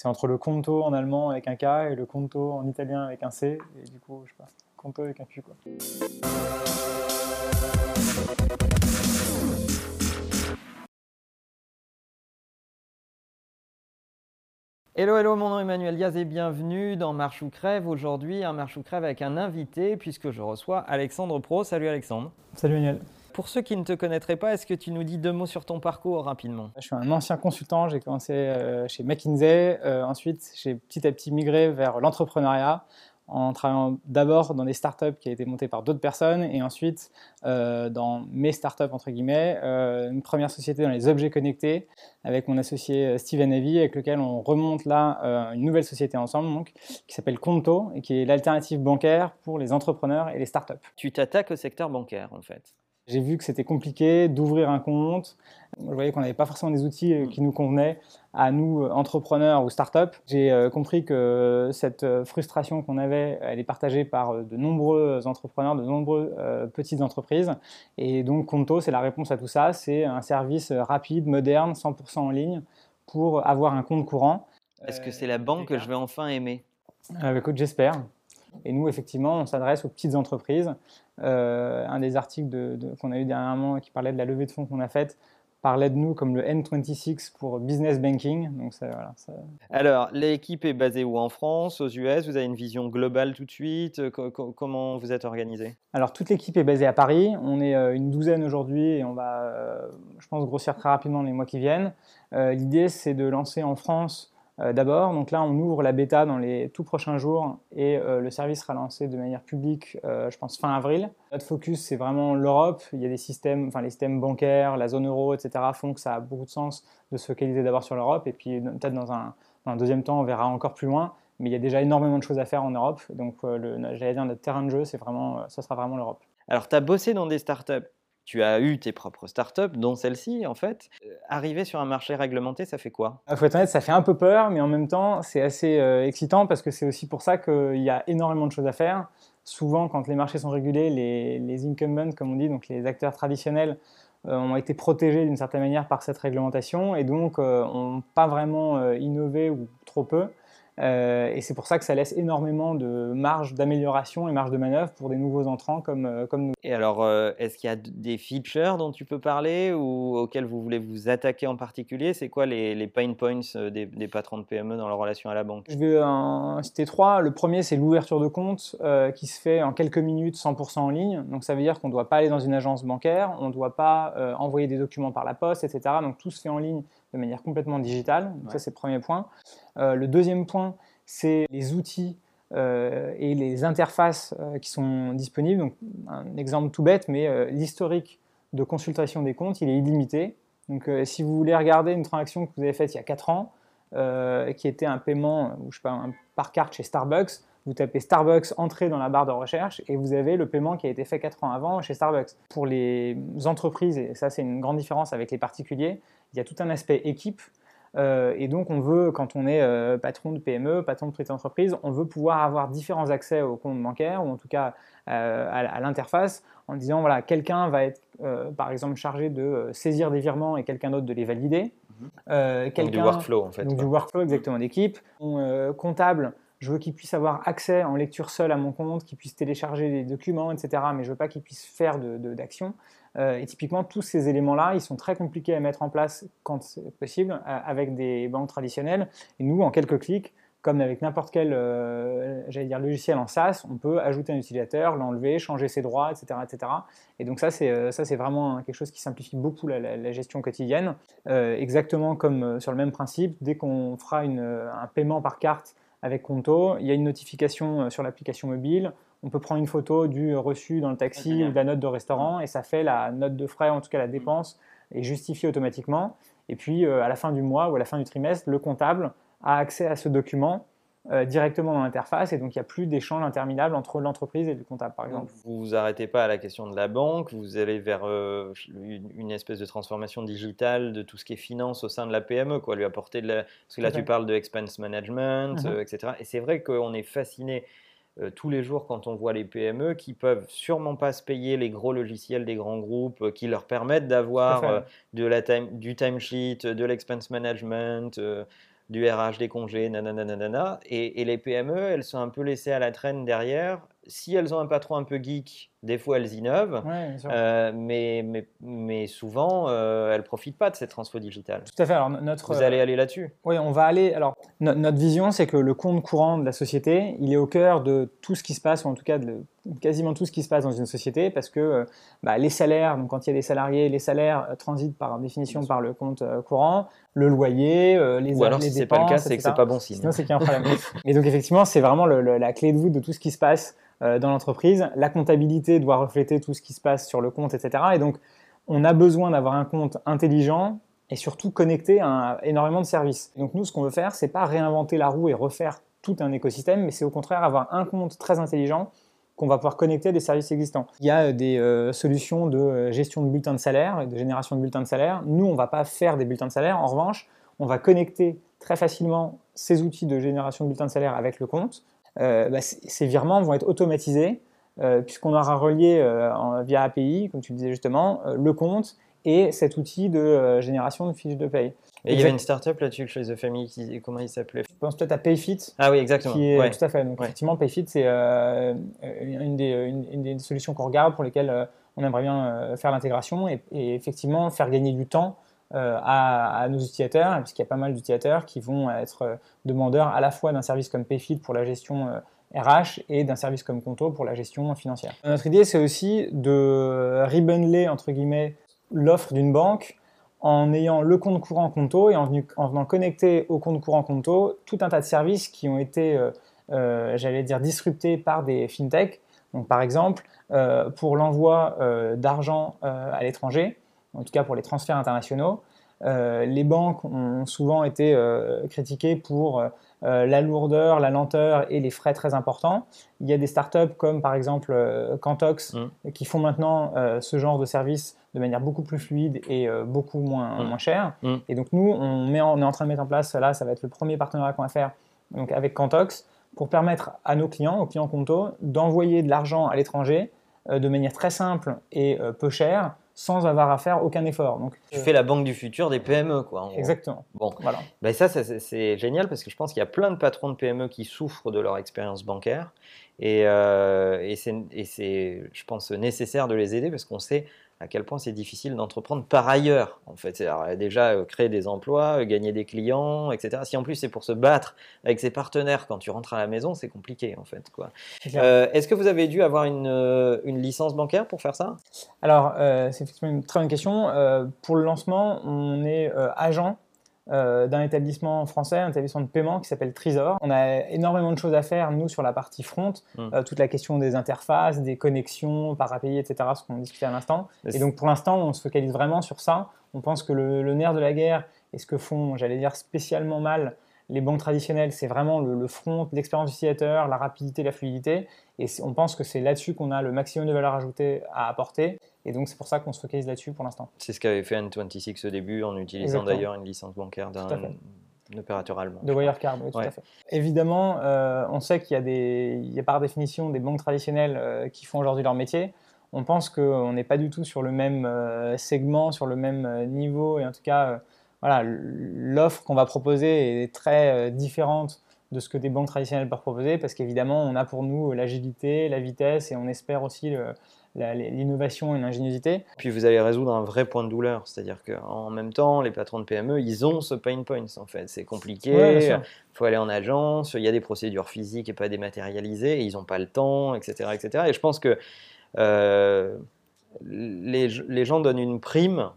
c'est entre le conto en allemand avec un K et le conto en italien avec un C. Et du coup, je sais pas, conto avec un Q. Quoi. Hello, hello, mon nom est Emmanuel Diaz et bienvenue dans Marche ou Crève. Aujourd'hui, un Marche ou Crève avec un invité puisque je reçois Alexandre Pro. Salut Alexandre. Salut Emmanuel. Pour ceux qui ne te connaîtraient pas, est-ce que tu nous dis deux mots sur ton parcours rapidement? Je suis un ancien consultant, j'ai commencé euh, chez McKinsey, euh, ensuite j'ai petit à petit migré vers l'entrepreneuriat en travaillant d'abord dans des startups qui ont été montées par d'autres personnes et ensuite euh, dans mes startups entre guillemets, euh, une première société dans les objets connectés avec mon associé Steven Avey avec lequel on remonte là une nouvelle société ensemble donc, qui s'appelle Conto et qui est l'alternative bancaire pour les entrepreneurs et les startups. Tu t'attaques au secteur bancaire en fait. J'ai vu que c'était compliqué d'ouvrir un compte. Je voyais qu'on n'avait pas forcément des outils euh, qui nous convenaient à nous, euh, entrepreneurs ou start-up. J'ai euh, compris que cette frustration qu'on avait, elle est partagée par de nombreux entrepreneurs, de nombreuses petites entreprises. Et donc, Conto, c'est la réponse à tout ça. C'est un service rapide, moderne, 100% en ligne pour avoir un compte courant. Est-ce que c'est la banque que je vais enfin aimer? Écoute, j'espère. Et nous, effectivement, on s'adresse aux petites entreprises. Euh, un des articles qu'on a eu dernièrement qui parlait de la levée de fonds qu'on a faite parlait de nous comme le N26 pour business banking. Donc voilà, Alors, l'équipe est basée où? En France, aux US Vous avez une vision globale tout de suite? Comment vous êtes organisé? Alors, toute l'équipe est basée à Paris. On est euh, une douzaine aujourd'hui et on va, euh, je pense, grossir très rapidement les mois qui viennent. L'idée, c'est de lancer en France euh, d'abord. Donc là, on ouvre la bêta dans les tout prochains jours et euh, le service sera lancé de manière publique, euh, je pense, fin avril. Notre focus, c'est vraiment l'Europe. Il y a des systèmes, enfin les systèmes bancaires, la zone euro, etc. font que ça a beaucoup de sens de se focaliser d'abord sur l'Europe. Et puis peut-être dans un, deuxième temps, on verra encore plus loin. Mais il y a déjà énormément de choses à faire en Europe. Donc j'allais dire, notre terrain de jeu, c'est vraiment, ça sera vraiment l'Europe. Alors, tu as bossé dans des startups tu as eu tes propres startups, dont celle-ci en fait. Euh, arriver sur un marché réglementé, ça fait quoi? Il faut être honnête, ça fait un peu peur, mais en même temps, c'est assez euh, excitant parce que c'est aussi pour ça qu'il y a énormément de choses à faire. Souvent, quand les marchés sont régulés, les, incumbents, comme on dit, donc les acteurs traditionnels, euh, ont été protégés d'une certaine manière par cette réglementation et donc n'ont pas vraiment innové ou trop peu. Euh, et c'est pour ça que ça laisse énormément de marge d'amélioration et marge de manœuvre pour des nouveaux entrants comme, euh, comme nous. Et alors, euh, est-ce qu'il y a des features dont tu peux parler ou auxquels vous voulez vous attaquer en particulier? C'est quoi les, les, pain points des, des, patrons de PME dans leur relation à la banque? Je vais en citer trois. Le premier, c'est l'ouverture de compte qui se fait en quelques minutes, 100% en ligne. Donc ça veut dire qu'on ne doit pas aller dans une agence bancaire, on ne doit pas envoyer des documents par la poste, etc. Donc tout se fait en ligne de manière complètement digitale. Ça, c'est le premier point. Euh, le deuxième point, c'est les outils euh, et les interfaces euh, qui sont disponibles. Donc, un exemple tout bête, mais l'historique de consultation des comptes, il est illimité. Donc, si vous voulez regarder une transaction que vous avez faite il y a 4 ans, qui était un paiement je sais pas, par carte chez Starbucks, vous tapez Starbucks entrée dans la barre de recherche et vous avez le paiement qui a été fait 4 ans avant chez Starbucks. Pour les entreprises, et ça c'est une grande différence avec les particuliers, il y a tout un aspect équipe. Euh, et donc, on veut, quand on est euh, patron de PME, patron de petite entreprise, on veut pouvoir avoir différents accès au compte bancaire ou en tout cas euh, à, l'interface en disant voilà, quelqu'un va être par exemple chargé de saisir des virements et quelqu'un d'autre de les valider. Mhm. donc du workflow en fait. Donc du workflow exactement d'équipe. comptable je veux qu'il puisse avoir accès en lecture seule à mon compte, qu'il puisse télécharger des documents, etc. Mais je veux pas qu'il puisse faire d'action. Euh, et typiquement, tous ces éléments-là, ils sont très compliqués à mettre en place quand c'est possible euh, avec des banques traditionnelles. Et nous, en quelques clics, comme avec n'importe quel euh, dire logiciel en SaaS, on peut ajouter un utilisateur, l'enlever, changer ses droits, etc. etc. Et donc ça, c'est ça c'est vraiment quelque chose qui simplifie beaucoup la, gestion quotidienne. exactement comme sur le même principe, dès qu'on fera un paiement par carte avec Conto, il y a une notification euh, sur l'application mobile. On peut prendre une photo du reçu dans le taxi ou de la note de restaurant et ça fait la note de frais, en tout cas la dépense, est justifiée automatiquement. Et puis euh, à la fin du mois ou à la fin du trimestre, le comptable a accès à ce document euh, directement dans l'interface et donc il n'y a plus d'échange interminable entre l'entreprise et le comptable par exemple. vous vous arrêtez pas à la question de la banque, vous allez vers euh, une, espèce de transformation digitale de tout ce qui est finance au sein de la PME, quoi, lui apporter de la... Parce que là tu parles de expense management, mhm. euh, etc. Et c'est vrai qu'on est fasciné tous les jours quand on voit les PME qui peuvent sûrement pas se payer les gros logiciels des grands groupes qui leur permettent d'avoir de la time, du timesheet, de l'expense management du RH, des congés, nanana, et, et les PME, elles sont un peu laissées à la traîne derrière. Si elles ont un patron un peu geek, des fois elles innovent, euh, mais, mais, mais, souvent euh, elles ne profitent pas de cette transfo digitale. Tout à fait. Alors, notre, Vous allez aller là-dessus? Oui, on va aller. Alors, notre vision, c'est que le compte courant de la société, il est au cœur de tout ce qui se passe, ou en tout cas de quasiment tout ce qui se passe dans une société, parce que euh, bah, les salaires, donc quand il y a des salariés, les salaires transitent par définition par le compte courant, le loyer, les Ou alors, si ce n'est pas le cas, c'est que c'est pas bon signe. Sinon, c'est qu'il y a un problème. Et donc, effectivement, c'est vraiment la clé de voûte de tout ce qui se passe euh, dans l'entreprise. La comptabilité doit refléter tout ce qui se passe sur le compte, etc. Et donc, on a besoin d'avoir un compte intelligent et surtout connecté à énormément de services. Donc nous, ce qu'on veut faire, c'est pas réinventer la roue et refaire tout un écosystème, mais c'est au contraire avoir un compte très intelligent qu'on va pouvoir connecter à des services existants. Il y a des euh, solutions de gestion de bulletins de salaire et de génération de bulletins de salaire. Nous, on va pas faire des bulletins de salaire. En revanche, on va connecter très facilement ces outils de génération de bulletins de salaire avec le compte. Euh, bah, ces virements vont être automatisés euh, puisqu'on aura relié euh, via API, comme tu disais justement, le compte et cet outil de génération de fiches de paye. Et il y avait une startup là-dessus chez The Family, qui, comment il s'appelait? Je pense peut-être à PayFit. Ah oui, exactement. Qui est, Tout à fait. Donc, effectivement, PayFit, c'est une, des, solutions qu'on regarde pour lesquelles on aimerait bien faire l'intégration et, effectivement faire gagner du temps euh, à, nos utilisateurs, puisqu'il y a pas mal d'utilisateurs qui vont être euh, demandeurs à la fois d'un service comme Payfit pour la gestion RH euh, et d'un service comme Conto pour la gestion financière. Notre idée, c'est aussi de rebundler, entre guillemets, l'offre d'une banque en ayant le compte courant Conto et en, venant connecter au compte courant Conto tout un tas de services qui ont été, j'allais dire, disruptés par des fintechs. Donc, par exemple, pour l'envoi d'argent à l'étranger, en tout cas pour les transferts internationaux. Euh, les banques ont souvent été euh, critiquées pour euh, la lourdeur, la lenteur et les frais très importants. Il y a des startups comme par exemple Cantox mm. qui font maintenant ce genre de service de manière beaucoup plus fluide et beaucoup moins, mm. moins cher. Mm. Et donc nous, on, met on est en train de mettre en place, là ça va être le premier partenariat qu'on va faire donc avec Cantox, pour permettre à nos clients, aux clients Conto, d'envoyer de l'argent à l'étranger de manière très simple et peu chère sans avoir à faire aucun effort. Donc, tu fais la banque du futur des PME, quoi. Exactement. Bon, voilà. Ben ça, c'est génial parce que je pense qu'il y a plein de patrons de PME qui souffrent de leur expérience bancaire et, euh, et c'est, je pense, nécessaire de les aider parce qu'on sait à quel point c'est difficile d'entreprendre par ailleurs. En fait, alors, déjà euh, créer des emplois, euh, gagner des clients, etc. Si en plus c'est pour se battre avec ses partenaires quand tu rentres à la maison, c'est compliqué en fait. Quoi. Euh, est-ce que vous avez dû avoir une, une licence bancaire pour faire ça? Alors, c'est effectivement une très bonne question. pour le lancement, on est agent euh, d'un établissement français, un établissement de paiement qui s'appelle Trisor. On a énormément de choses à faire, nous, sur la partie front, hmm. euh, toute la question des interfaces, des connexions, parapayés, etc., ce qu'on discutait à l'instant. Et donc, pour l'instant, on se focalise vraiment sur ça. On pense que le nerf de la guerre et ce que font, j'allais dire, spécialement mal les banques traditionnelles, c'est vraiment le, front, l'expérience utilisateur, la rapidité, la fluidité. Et on pense que c'est là-dessus qu'on a le maximum de valeur ajoutée à apporter. Et donc, c'est pour ça qu'on se focalise là-dessus pour l'instant. C'est ce qu'avait fait N26 au début, en utilisant d'ailleurs une licence bancaire d'un opérateur allemand. De Wirecard, oui, tout à fait. Évidemment, euh, on sait qu'il y, a des, il y a par définition des banques traditionnelles euh, qui font aujourd'hui leur métier. On pense qu'on n'est pas du tout sur le même euh, segment, sur le même niveau, et en tout cas, voilà, l'offre qu'on va proposer est très euh, différente de ce que des banques traditionnelles peuvent proposer, parce qu'évidemment, on a pour nous l'agilité, la vitesse, et on espère aussi l'innovation et l'ingéniosité. Puis vous allez résoudre un vrai point de douleur, c'est-à-dire qu'en même temps, les patrons de PME, ils ont ce pain point en fait. C'est compliqué, il faut aller en agence, il y a des procédures physiques et pas dématérialisées, et ils n'ont pas le temps, etc., etc. Et je pense que euh, les, les gens donnent une prime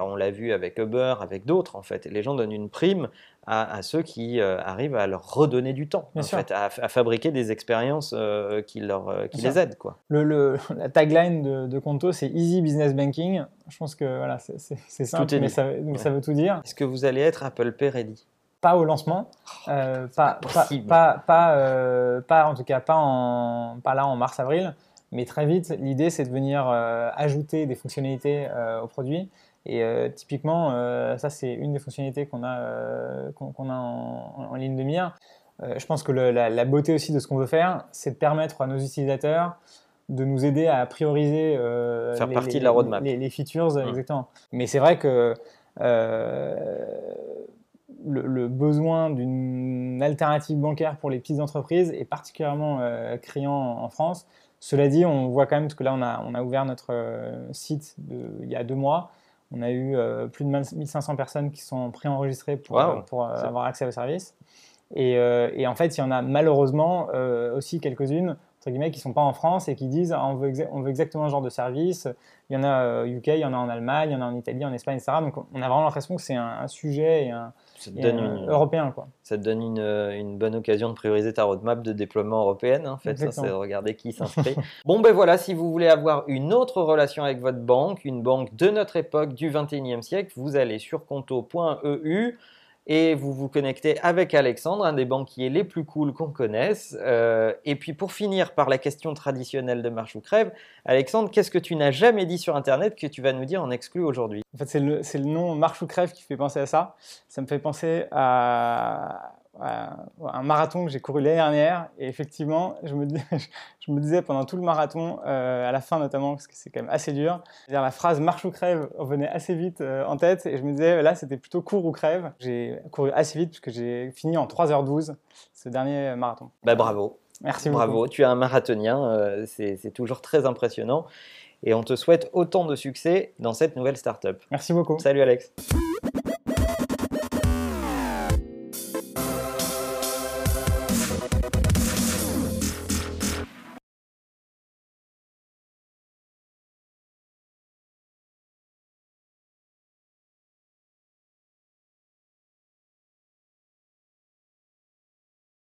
on l'a vu avec Uber, avec d'autres en fait. Les gens donnent une prime à, ceux qui euh, arrivent à leur redonner du temps, en fait, à, fabriquer des expériences euh, qui, leur, euh, qui les aident. Quoi. Le, la tagline de, de Conto, c'est Easy Business Banking. Je pense que voilà, c'est simple, mais, ça, ça, veut tout dire. Est-ce que vous allez être Apple Pay ready? Pas au lancement, oh, pas, pas, pas, pas, en tout cas pas, en, pas là en mars-avril, mais très vite, l'idée c'est de venir ajouter des fonctionnalités au produit et euh, typiquement, euh, ça c'est une des fonctionnalités qu'on a, euh, qu'on, a en, ligne de mire. je pense que la, beauté aussi de ce qu'on veut faire, c'est de permettre à nos utilisateurs de nous aider à prioriser Faire les, partie de la roadmap. Les, features, mmh. exactement. Mais c'est vrai que le, besoin d'une alternative bancaire pour les petites entreprises est particulièrement euh, criant en, France. Cela dit, on voit quand même que là, on a, on a ouvert notre euh, site il y a deux mois. On a eu euh, plus de 1500 personnes qui sont préenregistrées pour, pour avoir accès au service. Et, et, en fait, il y en a malheureusement aussi quelques-unes entre guillemets, qui ne sont pas en France et qui disent ah, on, veut on veut exactement ce genre de service. Il y en a au UK, il y en a en Allemagne, il y en a en Italie, en Espagne, etc. Donc on a vraiment l'impression que c'est un, sujet et un, européen. Quoi. Ça te donne une, une, bonne occasion de prioriser ta roadmap de déploiement européenne. Hein, en fait, c'est de regarder qui s'inscrit. bon, ben voilà, si vous voulez avoir une autre relation avec votre banque, une banque de notre époque du 21e siècle, vous allez sur conto.eu et vous vous connectez avec Alexandre, un des banquiers les plus cool qu'on connaisse. Euh, et puis pour finir par la question traditionnelle de marche ou crève, Alexandre, qu'est-ce que tu n'as jamais dit sur Internet que tu vas nous dire en exclu aujourd'hui? En fait, c'est le, le, nom marche ou crève qui fait penser à ça. Ça me fait penser à, un marathon que j'ai couru l'année dernière. Et effectivement, je me, je me, disais pendant tout le marathon, euh, à la fin notamment, parce que c'est quand même assez dur, la phrase marche ou crève revenait assez vite euh, en tête. Et je me disais, là, c'était plutôt court ou crève. J'ai couru assez vite puisque j'ai fini en 3h12 ce dernier marathon. Bah, bravo. Merci beaucoup. Bravo, tu es un marathonien, euh, c'est toujours très impressionnant. Et on te souhaite autant de succès dans cette nouvelle startup. Merci beaucoup. Salut Alex.